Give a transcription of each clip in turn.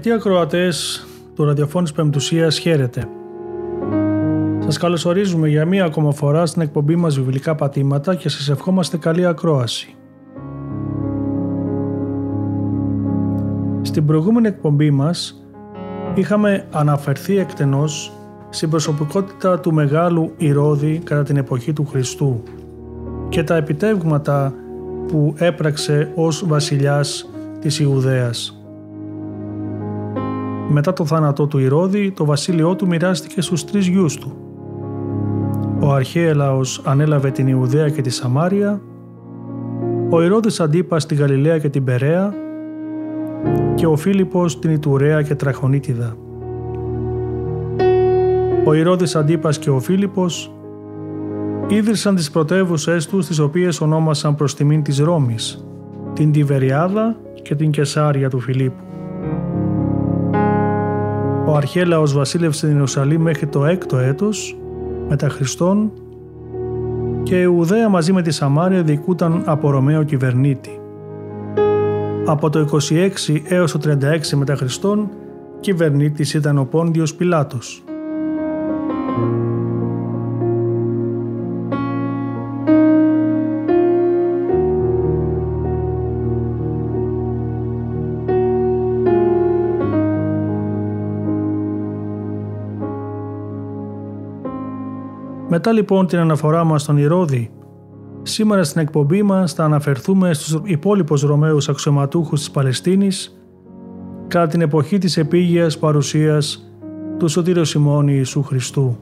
Αγαπητοί ακροατές του ραδιοφώνης Πεμπτουσίας, χαίρετε. Σας καλωσορίζουμε για μία ακόμα φορά στην εκπομπή μας βιβλικά πατήματα και σας ευχόμαστε καλή ακρόαση. Στην προηγούμενη εκπομπή μας είχαμε αναφερθεί εκτενώς στην προσωπικότητα του μεγάλου Ηρώδη κατά την εποχή του Χριστού και τα επιτεύγματα που έπραξε ως βασιλιάς της Ιουδαίας. Μετά το θάνατό του Ηρώδη, το βασίλειό του μοιράστηκε στους τρεις γιους του. Ο Αρχαίελαος ανέλαβε την Ιουδαία και τη Σαμάρια, ο Ηρώδης Αντίπας τη Γαλιλαία και την Περαία και ο Φίλιππος την Ιτουρέα και Τραχονίτιδα. Ο Ηρώδης Αντίπας και ο Φίλιππος ίδρυσαν τις πρωτεύουσές τους τις οποίες ονόμασαν προς τιμήν της Ρώμης, την Τιβεριάδα και την Κεσάρια του Φιλίππου. Ο Αρχέλαος βασίλευσε στην Ιερουσαλήμ μέχρι το 6ο έτος μετά Χριστόν και η Ιουδαία μαζί με τη Σαμάρια διοικούταν από Ρωμαίο κυβερνήτη. Από το 26 έως το 36 μετά Χριστόν κυβερνήτης ήταν ο Πόντιος Πιλάτος. Μετά λοιπόν την αναφορά μας στον Ηρώδη, σήμερα στην εκπομπή μας θα αναφερθούμε στους υπόλοιπους Ρωμαίους αξιωματούχους της Παλαιστίνης κατά την εποχή της επίγειας παρουσίας του Σωτήρου Σιμώνη Ιησού Χριστού.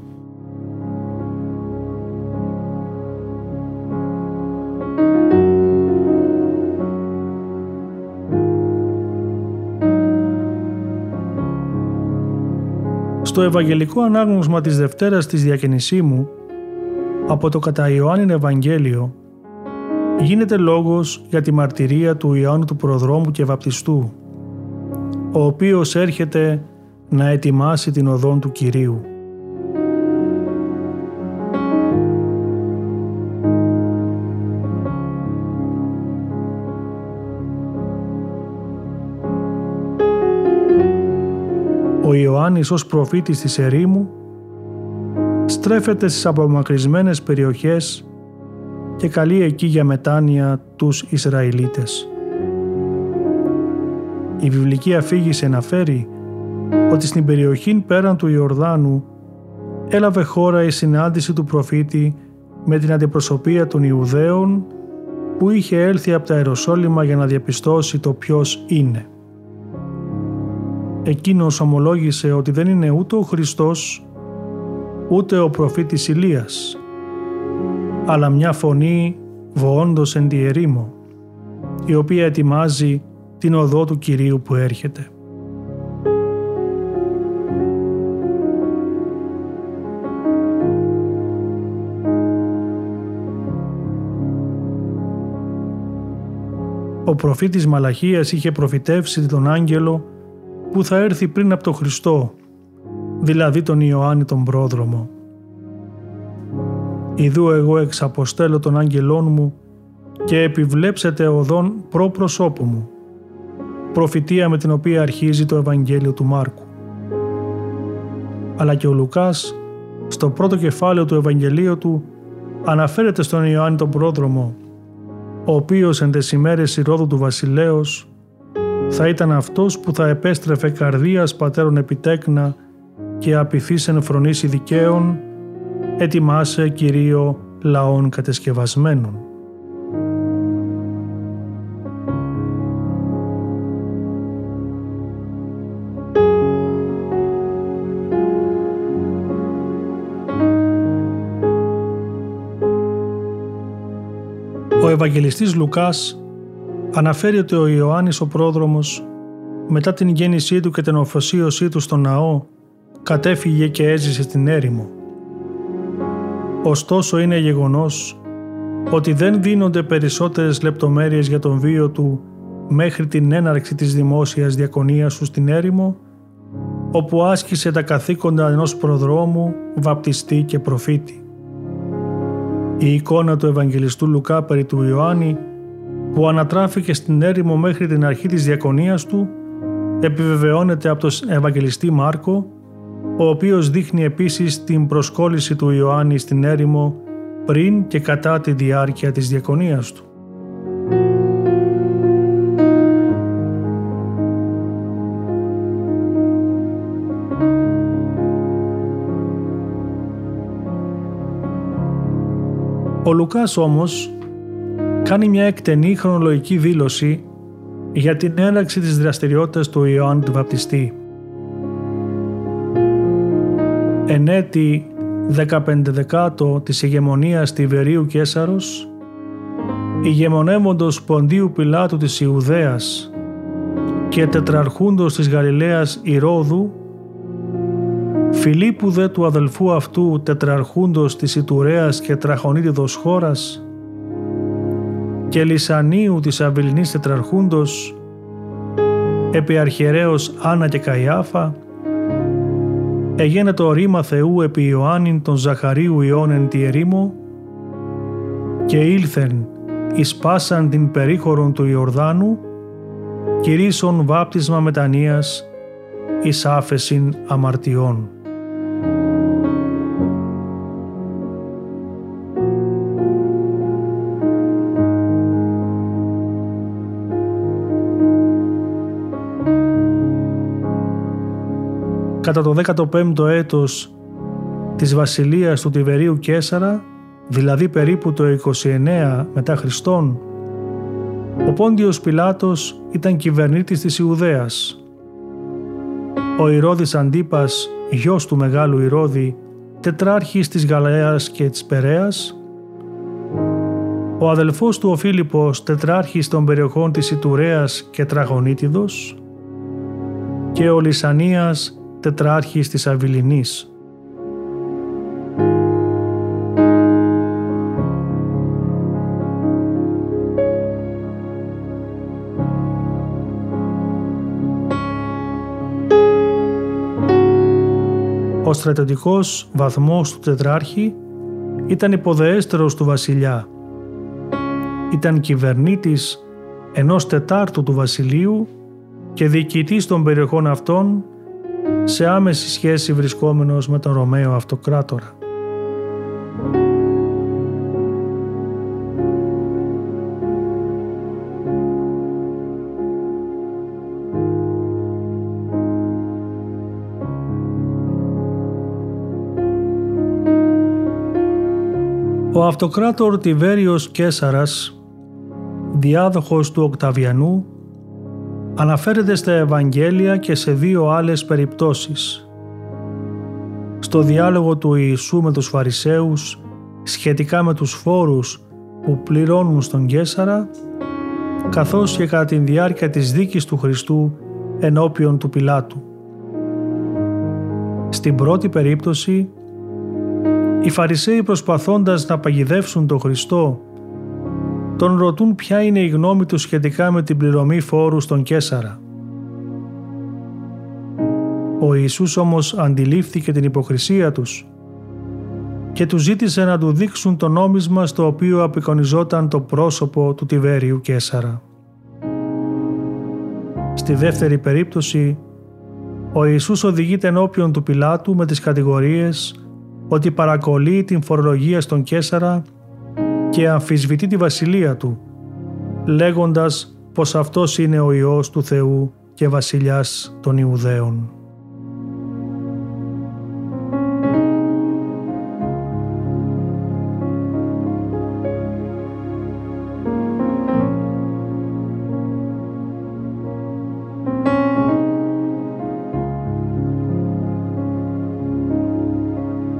Στο Ευαγγελικό Ανάγνωσμα της Δευτέρας της Διακαινησίμου από το κατά Ιωάννην Ευαγγέλιο γίνεται λόγος για τη μαρτυρία του Ιωάννου του Προδρόμου και Βαπτιστού, ο οποίος έρχεται να ετοιμάσει την οδόν του Κυρίου. Ο Ιωάννης ως προφήτης της ερήμου στρέφεται στις απομακρυσμένες περιοχές και καλεί εκεί για μετάνοια τους Ισραηλίτες. Η βιβλική αφήγηση αναφέρει ότι στην περιοχή πέραν του Ιορδάνου έλαβε χώρα η συνάντηση του προφήτη με την αντιπροσωπεία των Ιουδαίων που είχε έλθει από τα Αεροσόλυμα για να διαπιστώσει το ποιος είναι. Εκείνος ομολόγησε ότι δεν είναι ούτε ο Χριστός ούτε ο προφήτης Ηλίας, αλλά μια φωνή βοώντος εν τη ερήμο, η οποία ετοιμάζει την οδό του Κυρίου που έρχεται. Ο προφήτης Μαλαχίας είχε προφητεύσει τον άγγελο που θα έρθει πριν από τον Χριστό δηλαδή τον Ιωάννη τον πρόδρομο. Ιδού εγώ εξαποστέλω τον άγγελόν μου και επιβλέψετε οδόν προ προσώπου μου, προφητεία με την οποία αρχίζει το Ευαγγέλιο του Μάρκου. Αλλά και ο Λουκάς, στο πρώτο κεφάλαιο του Ευαγγελίου του, αναφέρεται στον Ιωάννη τον πρόδρομο, ο οποίος εν τες ημέρες Ηρώδου του βασιλέως θα ήταν αυτός που θα επέστρεφε καρδίας πατέρων επιτέκνα και απειθείς εν φρονήσει δικαίων, ετοιμάσαι Κυρίω λαών κατεσκευασμένων. Ο Ευαγγελιστής Λουκάς αναφέρει ότι ο Ιωάννης ο πρόδρομος μετά την γέννησή του και την οφοσίωσή του στο ναό κατέφυγε και έζησε στην έρημο. Ωστόσο είναι γεγονός ότι δεν δίνονται περισσότερες λεπτομέρειες για τον βίο του μέχρι την έναρξη της δημόσιας διακονίας του στην έρημο όπου άσκησε τα καθήκοντα ενός προδρόμου, βαπτιστή και προφήτη. Η εικόνα του Ευαγγελιστού Λουκά περί του Ιωάννη που ανατράφηκε στην έρημο μέχρι την αρχή της διακονίας του επιβεβαιώνεται από τον Ευαγγελιστή Μάρκο ο οποίος δείχνει επίσης την προσκόλληση του Ιωάννη στην έρημο πριν και κατά τη διάρκεια της διακονίας του. Ο Λουκάς όμως κάνει μια εκτενή χρονολογική δήλωση για την έναρξη της δραστηριότητας του Ιωάννη του Βαπτιστή. Εν έτη 15 δεκάτο της ηγεμονίας Τιβερίου Κέσαρος, ηγεμονεύοντος Ποντίου Πιλάτου της Ιουδαίας και τετραρχούντος της Γαλιλαίας Ηρώδου, Φιλίππου δε του αδελφού αυτού τετραρχούντος της Ιτουρέας και τραχονίτιδος χώρας και Λυσανίου της Αβυλινής τετραρχούντος επί αρχιερέως Άννα και Καϊάφα εγένε το ρήμα Θεού επί Ιωάννην τον Ζαχαρίου Ιώνεν τη ερήμο και ήλθεν εις πάσαν την περίχωρον του Ιορδάνου κηρύσσον βάπτισμα μετανοίας εις άφεσιν αμαρτιών. Κατά το 15ο έτος της βασιλείας του Τιβερίου Κέσαρα, δηλαδή περίπου το 29 μετά Χριστόν, ο Πόντιος Πιλάτος ήταν κυβερνήτης της Ιουδαίας. Ο Ηρώδης Αντίπας, γιος του Μεγάλου Ηρώδη, τετράρχης της Γαλαίας και της Περέας, ο αδελφός του ο Φίλιππος, τετράρχης των περιοχών της Ιτουρέας και Τραγωνίτιδος και ο Λυσανίας, τετράρχης της Αβυλινής. Ο στρατιωτικός βαθμός του τετράρχη ήταν υποδεέστερος του βασιλιά. Ήταν κυβερνήτης ενός τετάρτου του βασιλείου και διοικητής των περιοχών αυτών σε άμεση σχέση βρισκόμενος με τον Ρωμαίο Αυτοκράτορα. Ο Αυτοκράτορ Τιβέριος Κέσαρας, διάδοχος του Οκταβιανού, αναφέρεται στα Ευαγγέλια και σε δύο άλλες περιπτώσεις. Στο διάλογο του Ιησού με τους Φαρισαίους σχετικά με τους φόρους που πληρώνουν στον Κέσαρα καθώς και κατά τη διάρκεια της δίκης του Χριστού ενώπιον του Πιλάτου. Στην πρώτη περίπτωση, οι Φαρισαίοι προσπαθώντας να παγιδεύσουν τον Χριστό τον ρωτούν ποια είναι η γνώμη τους σχετικά με την πληρωμή φόρου στον Κέσαρα. Ο Ιησούς όμως αντιλήφθηκε την υποκρισία τους και τους ζήτησε να του δείξουν το νόμισμα στο οποίο απεικονιζόταν το πρόσωπο του Τιβέριου Κέσαρα. Στη δεύτερη περίπτωση, ο Ιησούς οδηγείται ενώπιον του Πιλάτου με τις κατηγορίες ότι παρακολεί την φορολογία στον Κέσαρα και αμφισβητεί τη βασιλεία του, λέγοντας πως αυτός είναι ο Υιός του Θεού και βασιλιάς των Ιουδαίων.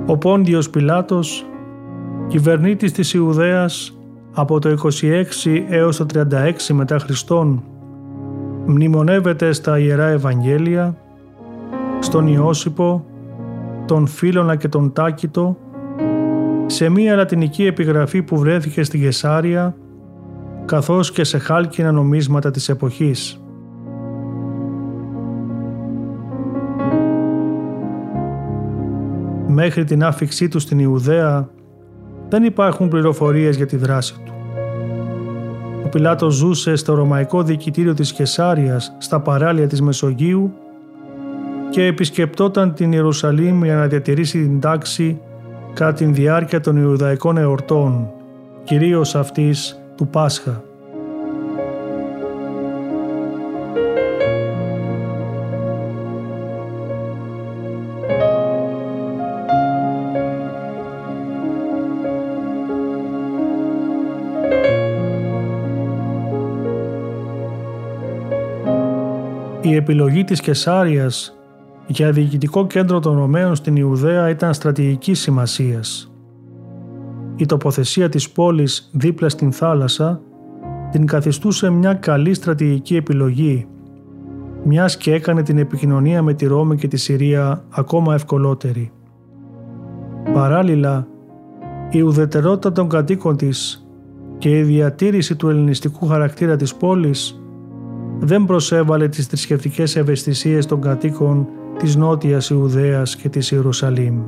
Ο Πόντιος Πιλάτος κυβερνήτης της Ιουδαίας από το 26 έως το 36 μετά Χριστόν μνημονεύεται στα Ιερά Ευαγγέλια, στον Ιώσυπο, τον Φίλωνα και τον Τάκητο, σε μία λατινική επιγραφή που βρέθηκε στη Γεσάρια, καθώς και σε χάλκινα νομίσματα της εποχής. Μέχρι την άφηξή του στην Ιουδαία δεν υπάρχουν πληροφορίες για τη δράση του. Ο Πιλάτος ζούσε στο ρωμαϊκό διοικητήριο της Κεσάριας στα παράλια της Μεσογείου και επισκεπτόταν την Ιερουσαλήμ για να διατηρήσει την τάξη κατά τη διάρκεια των Ιουδαϊκών εορτών, κυρίως αυτής του Πάσχα. Επιλογή της Κεσάριας για διοικητικό κέντρο των Ρωμαίων στην Ιουδαία ήταν στρατηγικής σημασίας. Η τοποθεσία της πόλης δίπλα στην θάλασσα την καθιστούσε μια καλή στρατηγική επιλογή, μιας και έκανε την επικοινωνία με τη Ρώμη και τη Συρία ακόμα ευκολότερη. Παράλληλα, η ουδετερότητα των κατοίκων της και η διατήρηση του ελληνιστικού χαρακτήρα της πόλης δεν προσέβαλε τις θρησκευτικές ευαισθησίες των κατοίκων της Νότιας Ιουδαίας και της Ιερουσαλήμ.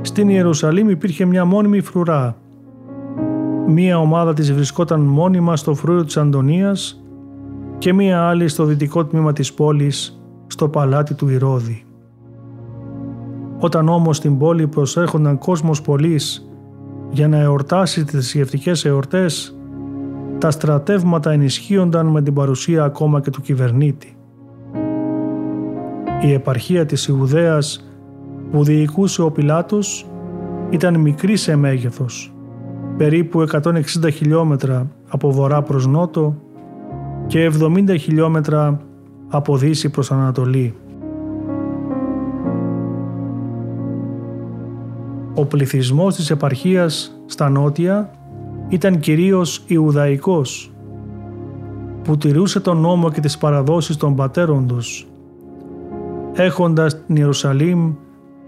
Στην Ιερουσαλήμ υπήρχε μια μόνιμη φρουρά. Μία ομάδα της βρισκόταν μόνιμα στο φρούριο της Αντωνίας και μία άλλη στο δυτικό τμήμα της πόλης, στο παλάτι του Ηρώδη. Όταν όμως στην πόλη προσέρχονταν κόσμος πολλής για να εορτάσει τις θρησκευτικές εορτές, τα στρατεύματα ενισχύονταν με την παρουσία ακόμα και του κυβερνήτη. Η επαρχία της Ιουδαίας που διοικούσε ο Πιλάτος ήταν μικρή σε μέγεθος, περίπου 160 χιλιόμετρα από βορρά προς νότο και 70 χιλιόμετρα από δύση προς ανατολή. Ο πληθυσμός της επαρχίας στα νότια ήταν κυρίως Ιουδαϊκός, που τηρούσε τον νόμο και τις παραδόσεις των πατέρων τους, έχοντας την Ιερουσαλήμ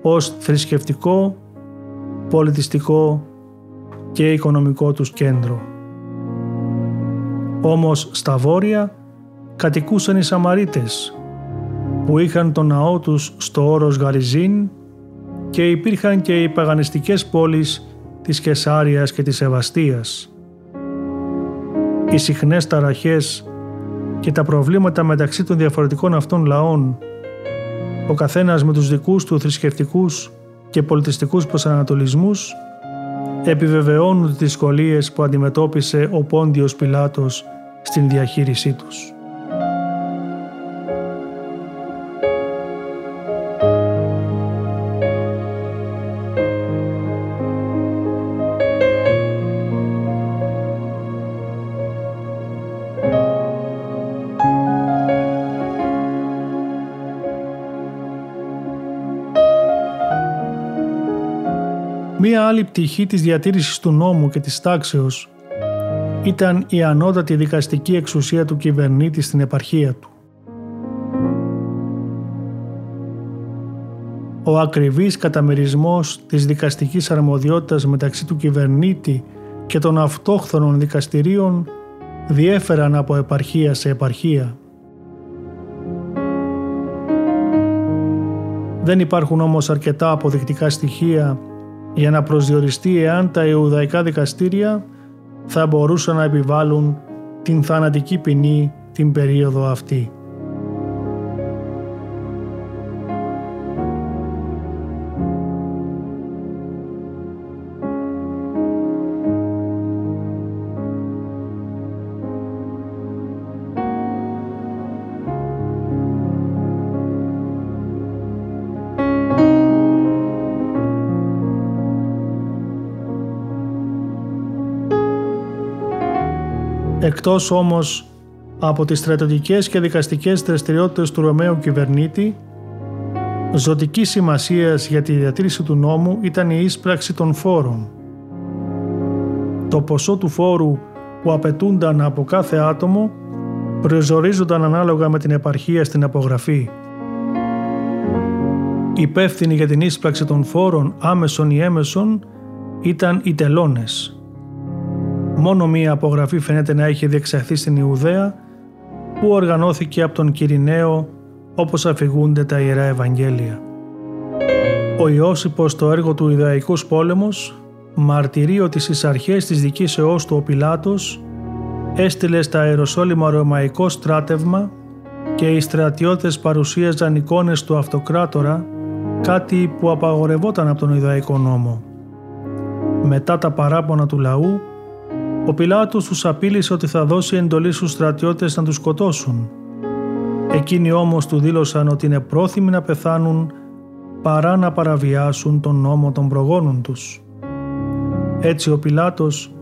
ως θρησκευτικό, πολιτιστικό και οικονομικό τους κέντρο. Όμως στα βόρεια κατοικούσαν οι Σαμαρίτες, που είχαν τον ναό τους στο όρος Γαριζίν και υπήρχαν και οι παγανιστικές πόλεις της Κεσάριας και της Σεβαστίας. Οι συχνές ταραχές και τα προβλήματα μεταξύ των διαφορετικών αυτών λαών, ο καθένας με τους δικούς του θρησκευτικούς και πολιτιστικούς προσανατολισμούς, επιβεβαιώνουν τις δυσκολίες που αντιμετώπισε ο Πόντιος Πιλάτος στην διαχείρισή τους. Άλλη πτυχή της διατήρησης του νόμου και της τάξεως ήταν η ανώτατη δικαστική εξουσία του κυβερνήτη στην επαρχία του. Ο ακριβής καταμερισμός της δικαστικής αρμοδιότητας μεταξύ του κυβερνήτη και των αυτόχθονων δικαστηρίων διέφεραν από επαρχία σε επαρχία. Δεν υπάρχουν όμως αρκετά αποδεικτικά στοιχεία για να προσδιοριστεί εάν τα Ιουδαϊκά δικαστήρια θα μπορούσαν να επιβάλλουν την θανατική ποινή την περίοδο αυτή. Εκτός όμως από τις στρατιωτικές και δικαστικές δραστηριότητες του Ρωμαίου κυβερνήτη, Ζωτικής σημασίας για τη διατήρηση του νόμου ήταν η ίσπραξη των φόρων. Το ποσό του φόρου που απαιτούνταν από κάθε άτομο προεζορίζονταν ανάλογα με την επαρχία στην απογραφή. Υπεύθυνοι για την ίσπραξη των φόρων άμεσων ή έμεσων ήταν οι τελώνες. Μόνο μία απογραφή φαίνεται να είχε διεξαχθεί στην Ιουδαία που οργανώθηκε από τον Κυριναίο όπως αφηγούνται τα Ιερά Ευαγγέλια. Ο Ιώσυπος στο έργο του Ιδαϊκούς πόλεμος μαρτυρεί ότι στις αρχές της δικής εώς του ο Πιλάτος έστειλε στα Αεροσόλυμα ρωμαϊκό στράτευμα και οι στρατιώτες παρουσίαζαν εικόνες του αυτοκράτορα κάτι που απαγορευόταν από τον Ιδαϊκό νόμο. Μετά τα παράπονα του λαού, ο Πιλάτος τους απείλησε ότι θα δώσει εντολή στους στρατιώτες να τους σκοτώσουν. Εκείνοι όμως του δήλωσαν ότι είναι πρόθυμοι να πεθάνουν παρά να παραβιάσουν τον νόμο των προγόνων τους. Έτσι ο Πιλάτος,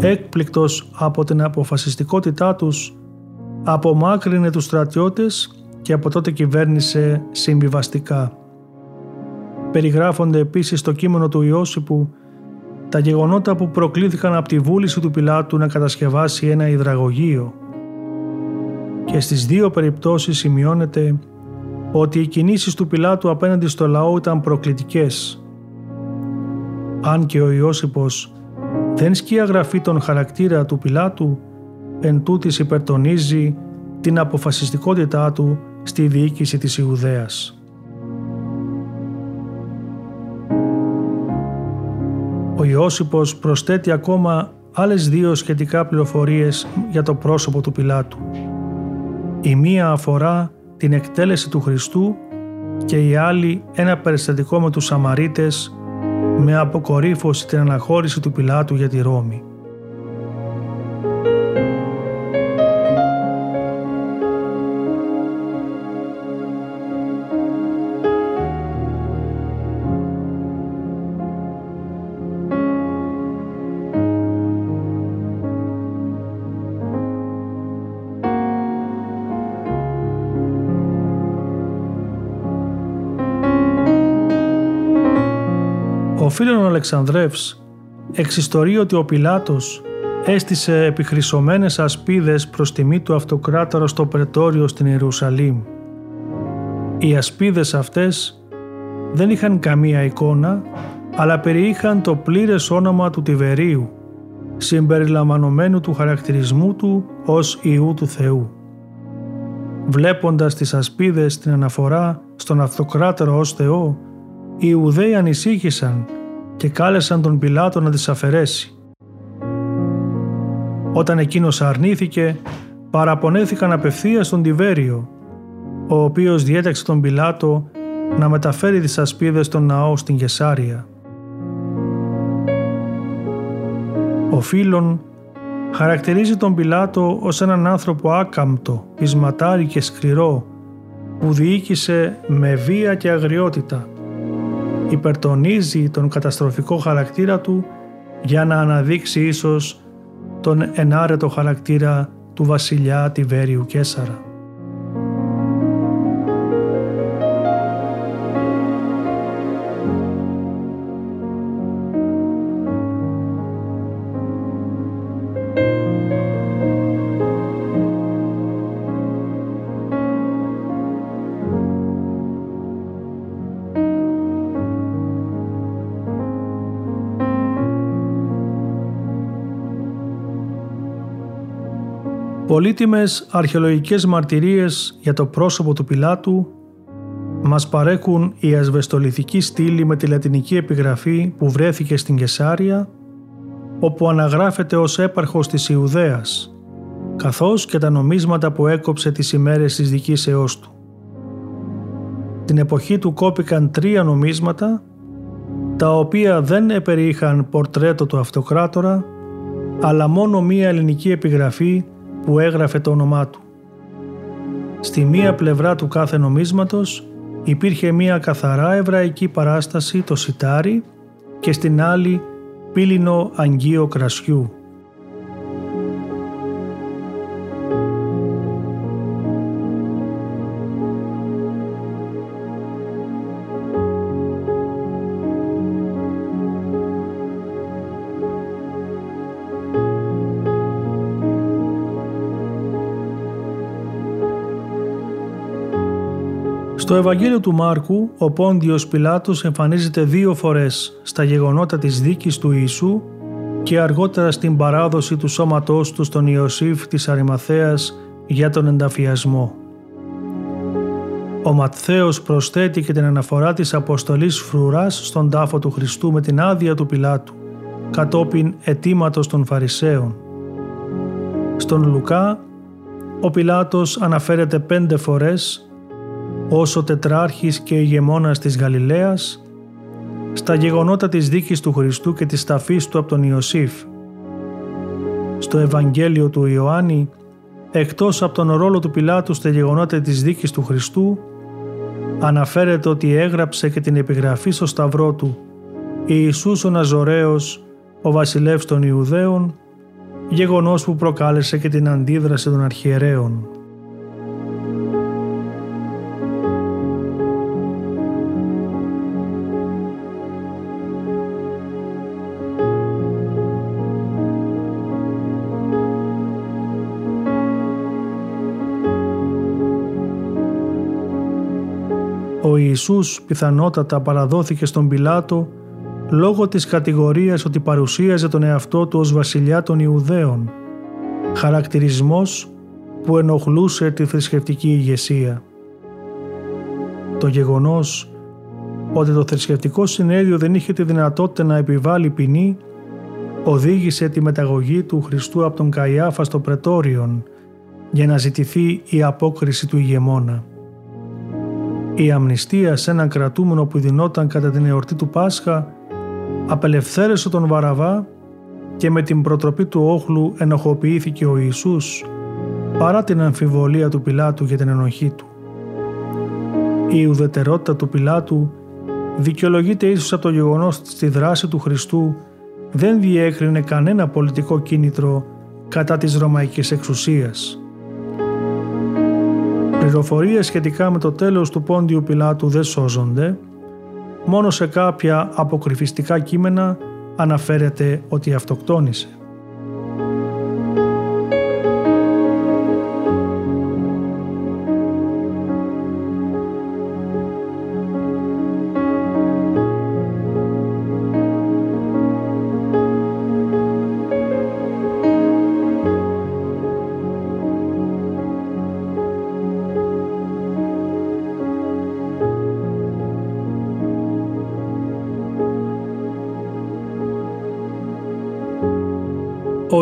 έκπληκτος από την αποφασιστικότητά τους, απομάκρυνε τους στρατιώτες και από τότε κυβέρνησε συμβιβαστικά. Περιγράφονται επίσης στο κείμενο του Ιώσιπου τα γεγονότα που προκλήθηκαν από τη βούληση του Πιλάτου να κατασκευάσει ένα υδραγωγείο και στις δύο περιπτώσεις σημειώνεται ότι οι κινήσεις του Πιλάτου απέναντι στο λαό ήταν προκλητικές. Αν και ο Ιώσυπος δεν σκιαγραφεί τον χαρακτήρα του Πιλάτου, εν τούτης υπερτονίζει την αποφασιστικότητά του στη διοίκηση της Ιουδαίας. Ο Ιώσυπος προσθέτει ακόμα άλλες δύο σχετικά πληροφορίες για το πρόσωπο του Πιλάτου. Η μία αφορά την εκτέλεση του Χριστού και η άλλη ένα περιστατικό με τους Σαμαρίτες με αποκορύφωση την αναχώρηση του Πιλάτου για τη Ρώμη. Φίλων Αλεξανδρεύς εξιστορεί ότι ο Πιλάτος έστησε επιχρυσωμένες ασπίδες προς τιμή του αυτοκράτορα στο πρετόριο στην Ιερουσαλήμ. Οι ασπίδες αυτές δεν είχαν καμία εικόνα, αλλά περιείχαν το πλήρες όνομα του Τιβερίου, συμπεριλαμβανομένου του χαρακτηρισμού του ως Ιού του Θεού. Βλέποντας τις ασπίδες την αναφορά στον αυτοκράτορα ως Θεό, οι Ιουδαίοι ανησύχησαν και κάλεσαν τον Πιλάτο να τις αφαιρέσει. Όταν εκείνος αρνήθηκε, παραπονέθηκαν απευθείας στον Τιβέριο, ο οποίος διέταξε τον Πιλάτο να μεταφέρει τις ασπίδες στον ναό στην Γεσάρια. Ο Φίλων χαρακτηρίζει τον Πιλάτο ως έναν άνθρωπο άκαμπτο, πεισματάρι και σκληρό, που διοίκησε με βία και αγριότητα υπερτονίζει τον καταστροφικό χαρακτήρα του για να αναδείξει ίσως τον ενάρετο χαρακτήρα του βασιλιά Τιβέριου Κέσαρα. Πολύτιμες αρχαιολογικές μαρτυρίες για το πρόσωπο του Πιλάτου μας παρέχουν η ασβεστολιθική στήλη με τη λατινική επιγραφή που βρέθηκε στην Κεσάρια όπου αναγράφεται ως έπαρχος της Ιουδαίας καθώς και τα νομίσματα που έκοψε τις ημέρες της δικής εώς του. Την εποχή του κόπηκαν τρία νομίσματα τα οποία δεν επεριείχαν πορτρέτο του αυτοκράτορα αλλά μόνο μία ελληνική επιγραφή που έγραφε το όνομά του. Στη μία πλευρά του κάθε νομίσματος υπήρχε μία καθαρά εβραϊκή παράσταση το σιτάρι και στην άλλη πύλινο αγγείο κρασιού. Στο Ευαγγέλιο του Μάρκου, ο Πόντιος Πιλάτος εμφανίζεται δύο φορές στα γεγονότα της δίκης του Ιησού και αργότερα στην παράδοση του σώματός του στον Ιωσήφ της Αριμαθέας για τον ενταφιασμό. Ο Ματθαίος προσθέτει και την αναφορά της αποστολής φρουράς στον τάφο του Χριστού με την άδεια του Πιλάτου, κατόπιν αιτήματος των Φαρισαίων. Στον Λουκά, ο Πιλάτος αναφέρεται πέντε φορές ως ο τετράρχης και ηγεμόνας της Γαλιλαίας, στα γεγονότα της δίκης του Χριστού και της ταφής του από τον Ιωσήφ. Στο Ευαγγέλιο του Ιωάννη, εκτός από τον ρόλο του Πιλάτου στα γεγονότα της δίκης του Χριστού, αναφέρεται ότι έγραψε και την επιγραφή στο σταυρό του «Ιησούς ο Ναζωραίος, ο βασιλεύς των Ιουδαίων», γεγονός που προκάλεσε και την αντίδραση των αρχιερέων. Ο Ιησούς πιθανότατα παραδόθηκε στον Πιλάτο λόγω της κατηγορίας ότι παρουσίαζε τον εαυτό του ως βασιλιά των Ιουδαίων, χαρακτηρισμός που ενοχλούσε τη θρησκευτική ηγεσία. Το γεγονός ότι το θρησκευτικό συνέδριο δεν είχε τη δυνατότητα να επιβάλλει ποινή οδήγησε τη μεταγωγή του Χριστού από τον Καϊάφα στο Πρετόριον για να ζητηθεί η απόκριση του ηγεμόνα. Η αμνηστία σε έναν κρατούμενο που δινόταν κατά την εορτή του Πάσχα απελευθέρωσε τον Βαραβά και με την προτροπή του όχλου ενοχοποιήθηκε ο Ιησούς παρά την αμφιβολία του Πιλάτου για την ενοχή του. Η ουδετερότητα του Πιλάτου δικαιολογείται ίσως από το γεγονός ότι στη δράση του Χριστού δεν διέκρινε κανένα πολιτικό κίνητρο κατά της Ρωμαϊκής εξουσίας. Πληροφορίες σχετικά με το τέλος του Πόντιου Πιλάτου δεν σώζονται, μόνο σε κάποια αποκρυφιστικά κείμενα αναφέρεται ότι αυτοκτόνησε.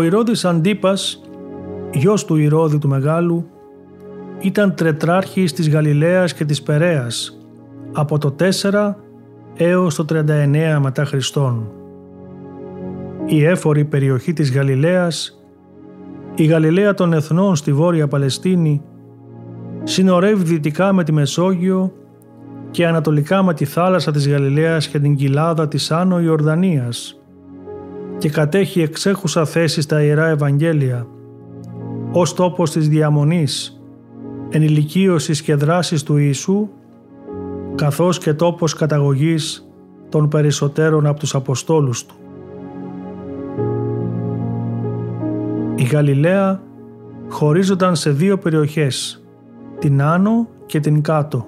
Ηρώδης Αντίπας, γιος του Ηρώδη του Μεγάλου, ήταν τρετράρχης της Γαλιλαίας και της Περέας από το 4 έως το 39 μετά Χριστόν. Η έφορη περιοχή της Γαλιλαίας, η Γαλιλαία των Εθνών στη Βόρεια Παλαιστίνη, συνορεύει δυτικά με τη Μεσόγειο και ανατολικά με τη θάλασσα της Γαλιλαίας και την κοιλάδα της Άνω Ιορδανίας, και κατέχει εξέχουσα θέση στα Ιερά Ευαγγέλια, ως τόπος της διαμονής, ενηλικίωσης και δράσης του Ιησού, καθώς και τόπος καταγωγής των περισσότερων από τους Αποστόλους Του. Η Γαλιλαία χωρίζονταν σε δύο περιοχές, την Άνω και την Κάτω.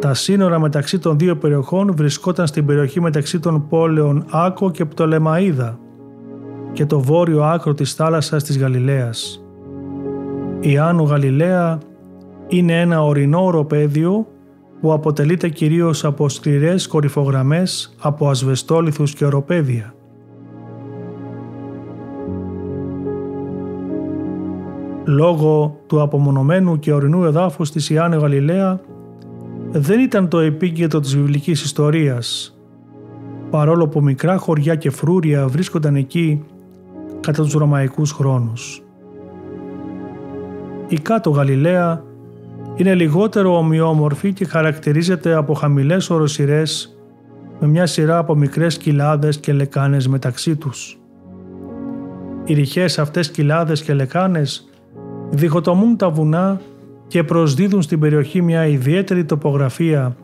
Τα σύνορα μεταξύ των δύο περιοχών βρισκόταν στην περιοχή μεταξύ των πόλεων Άκο και Πτολεμαίδα και το βόρειο άκρο της θάλασσας της Γαλιλαίας. Η Άνω Γαλιλαία είναι ένα ορεινό οροπέδιο που αποτελείται κυρίως από σκληρές κορυφογραμμές από ασβεστόλιθους και οροπέδια. Λόγω του απομονωμένου και ορεινού εδάφους της Ιάννη Γαλιλαία δεν ήταν το επίκεντρο της βιβλικής ιστορίας, παρόλο που μικρά χωριά και φρούρια βρίσκονταν εκεί κατά τους ρωμαϊκούς χρόνους. Η κάτω Γαλιλαία είναι λιγότερο ομοιόμορφη και χαρακτηρίζεται από χαμηλές οροσυρές με μια σειρά από μικρές κοιλάδες και λεκάνες μεταξύ τους. Οι ρηχές αυτές κοιλάδες και λεκάνες διχοτομούν τα βουνά και προσδίδουν στην περιοχή μια ιδιαίτερη τοπογραφία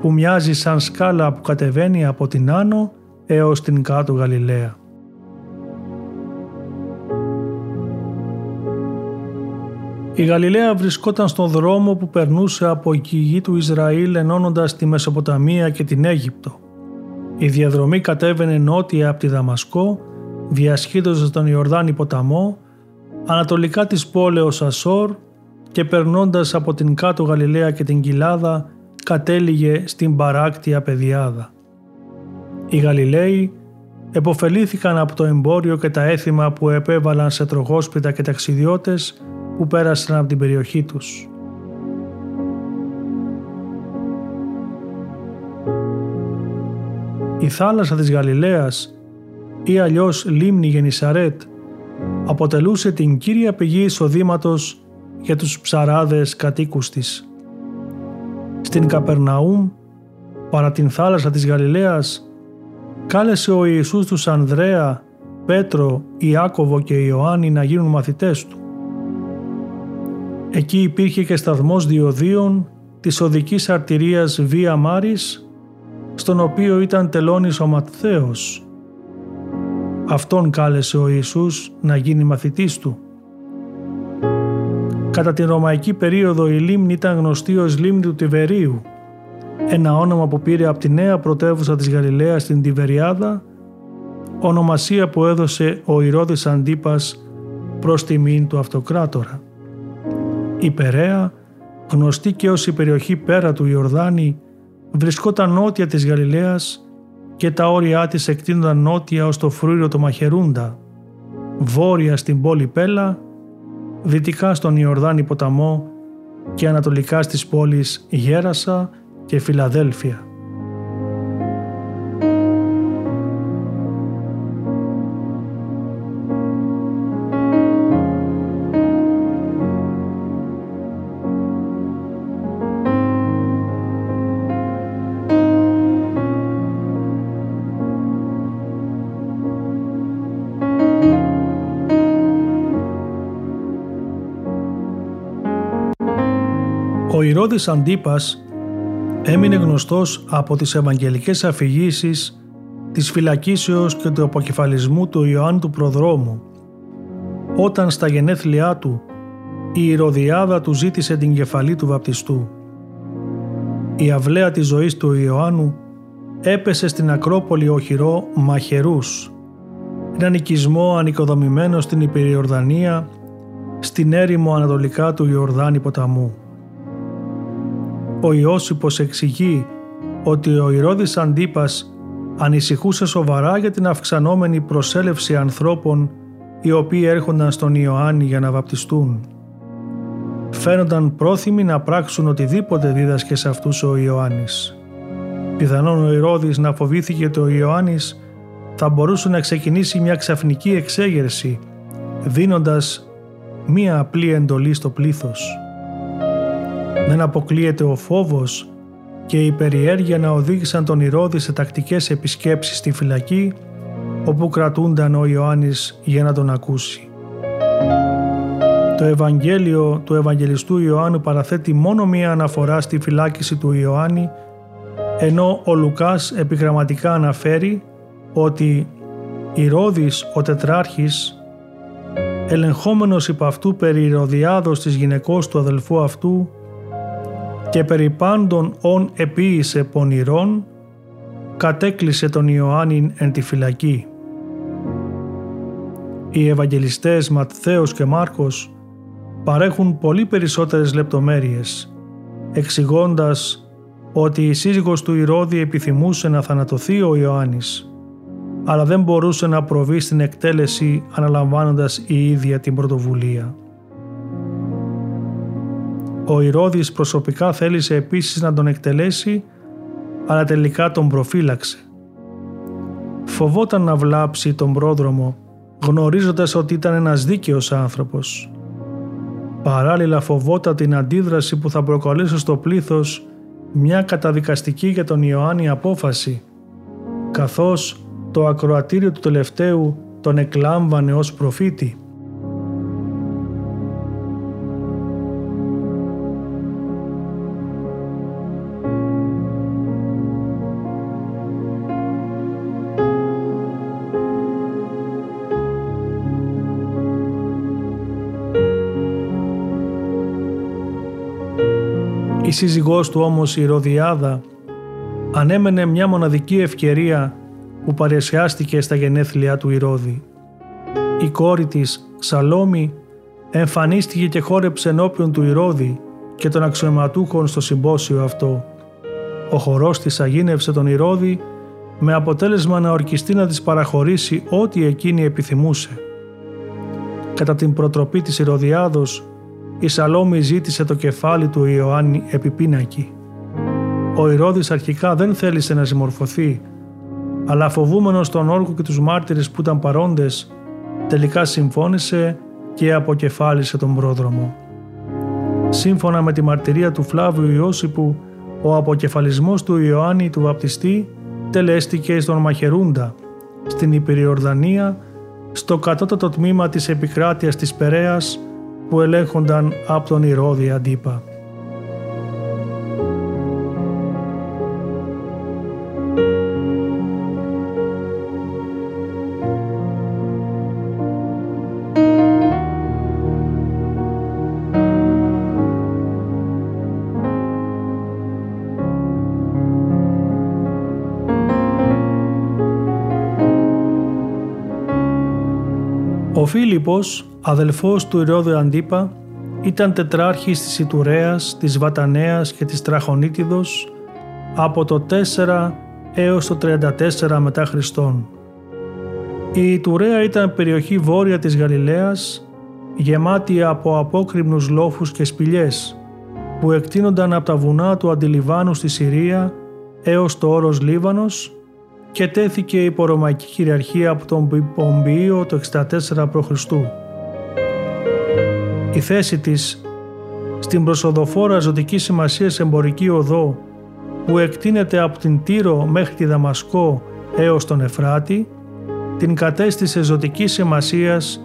που μοιάζει σαν σκάλα που κατεβαίνει από την Άνω έως την κάτω Η Γαλιλαία βρισκόταν στον δρόμο που περνούσε από η γη του Ισραήλ ενώνοντας τη Μεσοποταμία και την Αίγυπτο. Η διαδρομή κατέβαινε νότια από τη Δαμασκό, διασχίδωσε τον Ιορδάνη ποταμό, ανατολικά της πόλεως Ασόρ και περνώντας από την κάτω Γαλιλαία και την Κοιλάδα κατέληγε στην παράκτια πεδιάδα. Οι Γαλιλαίοι εποφελήθηκαν από το εμπόριο και τα έθιμα που επέβαλαν σε τροχόσπιτα και ταξιδιώτες που πέρασαν από την περιοχή τους. Η θάλασσα της Γαλιλαίας ή αλλιώς λίμνη Γενισαρέτ αποτελούσε την κύρια πηγή εισοδήματος για τους ψαράδες κατοίκους της. Στην Καπερναούμ, παρά την θάλασσα της Γαλιλαίας, κάλεσε ο Ιησούς τους Ανδρέα, Πέτρο, Ιάκωβο και Ιωάννη να γίνουν μαθητές του. Εκεί υπήρχε και σταθμός διοδίων της οδικής αρτηρίας Βία Μάρης, στον οποίο ήταν τελώνης ο Ματθαίος. Αυτόν κάλεσε ο Ιησούς να γίνει μαθητής του. Κατά την Ρωμαϊκή περίοδο η λίμνη ήταν γνωστή ως λίμνη του Τιβερίου, ένα όνομα που πήρε από τη νέα πρωτεύουσα της Γαλιλαίας στην Τιβεριάδα, ονομασία που έδωσε ο Ηρώδης Αντίπας προς τιμήν του αυτοκράτορα. Η Περαία, γνωστή και ως η περιοχή πέρα του Ιορδάνη, βρισκόταν νότια της Γαλιλαίας και τα όρια της εκτείνονταν νότια ως το φρούριο το Μαχερούντα, βόρεια στην πόλη Πέλα, δυτικά στον Ιορδάνη ποταμό και ανατολικά στις πόλεις Γέρασα και Φιλαδέλφια. Ο Ηρώδης Αντίπας έμεινε γνωστός από τις ευαγγελικές αφηγήσεις της φυλακίσεως και του αποκεφαλισμού του Ιωάννου του Προδρόμου, όταν στα γενέθλιά του η Ηρωδιάδα του ζήτησε την κεφαλή του βαπτιστού. Η αυλαία της ζωής του Ιωάννου έπεσε στην Ακρόπολη οχυρό Μαχερούς, ένα οικισμό ανοικοδομημένο στην Υπηριορδανία, στην έρημο ανατολικά του Ιορδάνη ποταμού ο Ιώσυπος εξηγεί ότι ο Ηρώδης Αντίπας ανησυχούσε σοβαρά για την αυξανόμενη προσέλευση ανθρώπων οι οποίοι έρχονταν στον Ιωάννη για να βαπτιστούν. Φαίνονταν πρόθυμοι να πράξουν οτιδήποτε δίδασκε σε αυτούς ο Ιωάννης. Πιθανόν ο Ηρώδης να φοβήθηκε ότι ο Ιωάννης θα μπορούσε να ξεκινήσει μια ξαφνική εξέγερση δίνοντας μία απλή εντολή στο πλήθος. Δεν αποκλείεται ο φόβος και η περιέργεια να οδήγησαν τον Ηρώδη σε τακτικές επισκέψεις στη φυλακή όπου κρατούνταν ο Ιωάννης για να τον ακούσει. Το Ευαγγέλιο του Ευαγγελιστού Ιωάννου παραθέτει μόνο μία αναφορά στη φυλάκιση του Ιωάννη ενώ ο Λουκάς επιγραμματικά αναφέρει ότι Ηρώδης ο τετράρχης ελεγχόμενος υπ' αυτού περί Ηρωδιάδος της γυναικός του αδελφού αυτού και περί πάντων ον επίησε πονηρών, κατέκλυσε τον Ιωάννην εν τη φυλακή. Οι Ευαγγελιστές Ματθαίος και Μάρκος παρέχουν πολύ περισσότερες λεπτομέρειες, εξηγώντας ότι η σύζυγος του Ηρώδη επιθυμούσε να θανατωθεί ο Ιωάννης, αλλά δεν μπορούσε να προβεί στην εκτέλεση αναλαμβάνοντας η ίδια την πρωτοβουλία. Ο Ηρώδης προσωπικά θέλησε επίσης να τον εκτελέσει, αλλά τελικά τον προφύλαξε. Φοβόταν να βλάψει τον πρόδρομο, γνωρίζοντας ότι ήταν ένας δίκαιος άνθρωπος. Παράλληλα φοβόταν την αντίδραση που θα προκαλέσει στο πλήθος μια καταδικαστική για τον Ιωάννη απόφαση, καθώς το ακροατήριο του τελευταίου τον εκλάμβανε ως προφήτη. Σύζυγός του όμως η Ροδιάδα ανέμενε μια μοναδική ευκαιρία που παρεσιάστηκε στα γενέθλιά του Ηρώδη. Η κόρη της, Σαλόμη, εμφανίστηκε και χόρεψε ενώπιον του Ηρώδη και των αξιωματούχων στο συμπόσιο αυτό. Ο χορός της αγίνευσε τον Ηρώδη με αποτέλεσμα να ορκιστεί να της παραχωρήσει ό,τι εκείνη επιθυμούσε. Κατά την προτροπή της Ηρωδιάδος, η Σαλόμη ζήτησε το κεφάλι του Ιωάννη επιπίνακη. Ο Ηρώδης αρχικά δεν θέλησε να συμμορφωθεί, αλλά φοβούμενος τον όρκο και τους μάρτυρες που ήταν παρόντες, τελικά συμφώνησε και αποκεφάλισε τον πρόδρομο. Σύμφωνα με τη μαρτυρία του Φλάβιου Ιώσιπου, ο αποκεφαλισμός του Ιωάννη του Βαπτιστή τελέστηκε στον Μαχερούντα, στην Υπηριορδανία, στο κατώτατο τμήμα της επικράτειας της Περέας που ελέγχονταν από τον Ηρώδη Αντίπα. Φίλιππος, αδελφός του Ηρώδου Αντίπα, ήταν τετράρχης της Ιτουρέας, της Βατανέας και της Τραχονίτιδος από το 4 έως το 34 μετά Χριστόν. Η Ιτουρέα ήταν περιοχή βόρεια της Γαλιλαίας, γεμάτη από απόκριμνους λόφους και σπηλιές, που εκτείνονταν από τα βουνά του Αντιλιβάνου στη Συρία έως το όρος Λίβανος και τέθηκε υπό Ρωμαϊκή κυριαρχία από τον Πομπίο το 64 π.Χ. Η θέση της στην προσοδοφόρα ζωτική σημασία εμπορική οδό που εκτείνεται από την Τύρο μέχρι τη Δαμασκό έως τον Εφράτη, την κατέστησε ζωτική σημασίας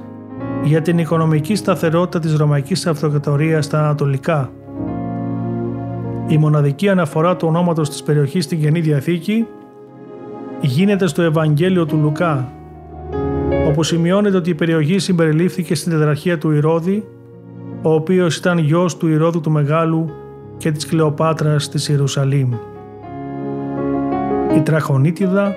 για την οικονομική σταθερότητα της Ρωμαϊκής Αυτοκρατορίας στα Ανατολικά. Η μοναδική αναφορά του ονόματος της περιοχής στην Καινή Διαθήκη γίνεται στο Ευαγγέλιο του Λουκά, όπου σημειώνεται ότι η περιοχή συμπεριλήφθηκε στην τετραρχία του Ηρώδη, ο οποίος ήταν γιος του Ηρώδου του Μεγάλου και της Κλεοπάτρας της Ιερουσαλήμ. Η Τραχονίτιδα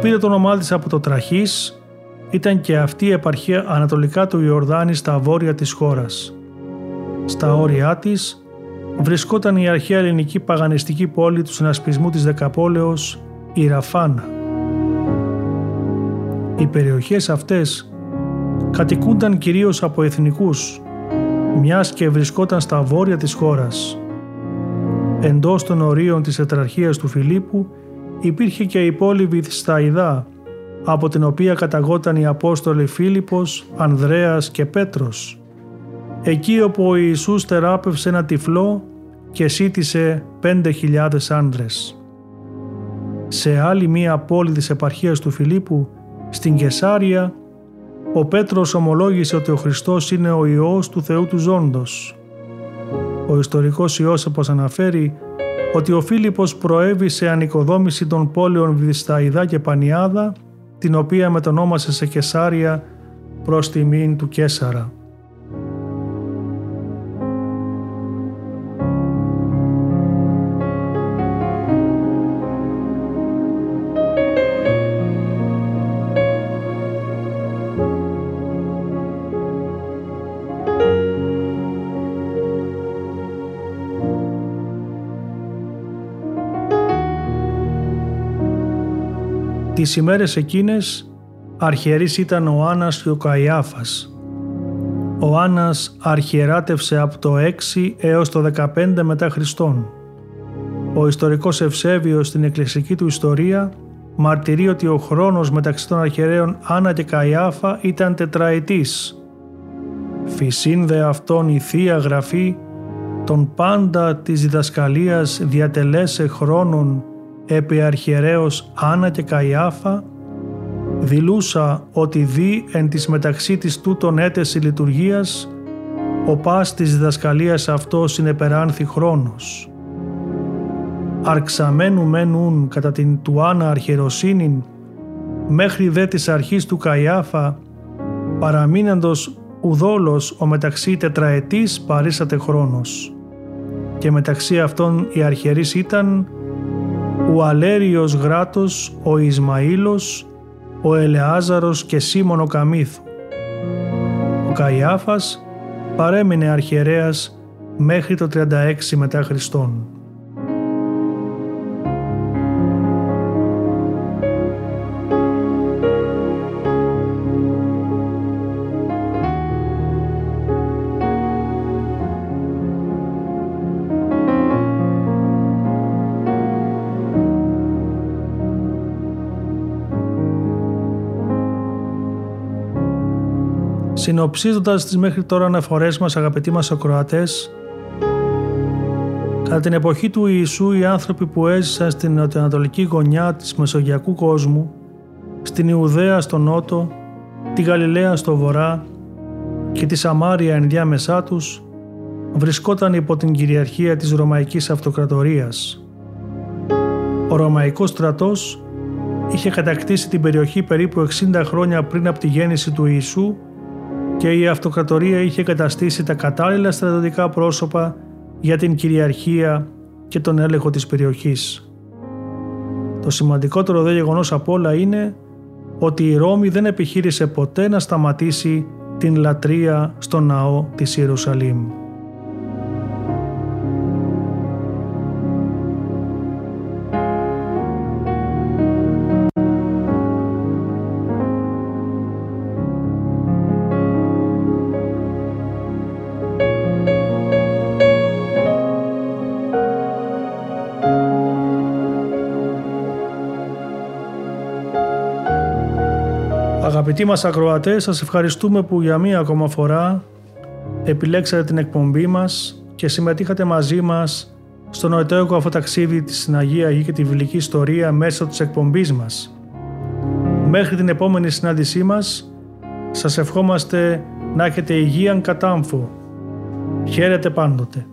πήρε το όνομά της από το Τραχής, ήταν και αυτή η επαρχία ανατολικά του Ιορδάνη στα βόρεια της χώρας. Στα όρια της βρισκόταν η αρχαία ελληνική παγανιστική πόλη του συνασπισμού της Δεκαπόλεως η Ραφάνα. Οι περιοχές αυτές κατοικούνταν κυρίως από εθνικούς, μιας και βρισκόταν στα βόρεια της χώρας. Εντός των ορίων της ετραρχίας του Φιλίππου υπήρχε και η πόλη Βυθσταϊδά, από την οποία καταγόταν οι Απόστολοι Φίλιππος, Ανδρέας και Πέτρος. Εκεί όπου ο Ιησούς τεράπευσε ένα τυφλό και σύντησε πέντε χιλιάδες άνδρες σε άλλη μία πόλη της επαρχίας του Φιλίππου, στην Κεσάρια, ο Πέτρος ομολόγησε ότι ο Χριστός είναι ο Υιός του Θεού του Ζώντος. Ο ιστορικός Ιώσεπος αναφέρει ότι ο Φίλιππος προέβη σε ανοικοδόμηση των πόλεων Βυσταϊδά και Πανιάδα, την οποία μετονόμασε σε Κεσάρια προς τιμήν του Κέσαρα. Τις ημέρες εκείνες αρχιερής ήταν ο Άννας και ο Καϊάφας. Ο Άννας αρχιεράτευσε από το 6 έως το 15 μετά Χριστόν. Ο ιστορικός Ευσέβιος στην εκκλησική του ιστορία μαρτυρεί ότι ο χρόνος μεταξύ των αρχιερέων Άννα και Καϊάφα ήταν τετραετής. Φυσήν δε αυτόν η Θεία Γραφή τον πάντα της διδασκαλίας διατελέσε χρόνων επί αρχιερέως Άννα και Καϊάφα, δηλούσα ότι δι εν της μεταξύ της τούτων έτεση λειτουργίας, ο πας της διδασκαλίας αυτός συνεπεράνθη χρόνος. Αρξαμένου μένουν κατά την του Άννα αρχιεροσύνην, μέχρι δε της αρχής του Καϊάφα, παραμείναντος ουδόλος ο μεταξύ τετραετής παρήσατε χρόνος. και μεταξύ αυτών οι αρχιερείς ήταν ο Αλέριος Γράτος, ο Ισμαήλος, ο Ελεάζαρος και Σίμων ο Καμίθου. Ο Καϊάφας παρέμεινε αρχιερέας μέχρι το 36 μετά Χριστόν. Συνοψίζοντας τις μέχρι τώρα αναφορές μας, αγαπητοί μας ακροατές, κατά την εποχή του Ιησού, οι άνθρωποι που έζησαν στην νοτιοανατολική γωνιά της Μεσογειακού κόσμου, στην Ιουδαία στο νότο, τη Γαλιλαία στο βορρά και τη Σαμάρια ενδιάμεσά τους, βρισκόταν υπό την κυριαρχία της Ρωμαϊκής Αυτοκρατορίας. Ο Ρωμαϊκός στρατός είχε κατακτήσει την περιοχή περίπου 60 χρόνια πριν από τη γέννηση του Ιησού και η αυτοκρατορία είχε καταστήσει τα κατάλληλα στρατιωτικά πρόσωπα για την κυριαρχία και τον έλεγχο της περιοχής. Το σημαντικότερο δε γεγονός απ' όλα είναι ότι η Ρώμη δεν επιχείρησε ποτέ να σταματήσει την λατρεία στο ναό της Ιερουσαλήμ. Αγαπητοί μας ακροατές, σας ευχαριστούμε που για μία ακόμα φορά επιλέξατε την εκπομπή μας και συμμετείχατε μαζί μας στο νοητέωκο αυτό ταξίδι της στην Αγία Γη και τη βιβλική ιστορία μέσω της εκπομπής μας. Μέχρι την επόμενη συνάντησή μας, σας ευχόμαστε να έχετε υγείαν κατάμφο. Χαίρετε πάντοτε.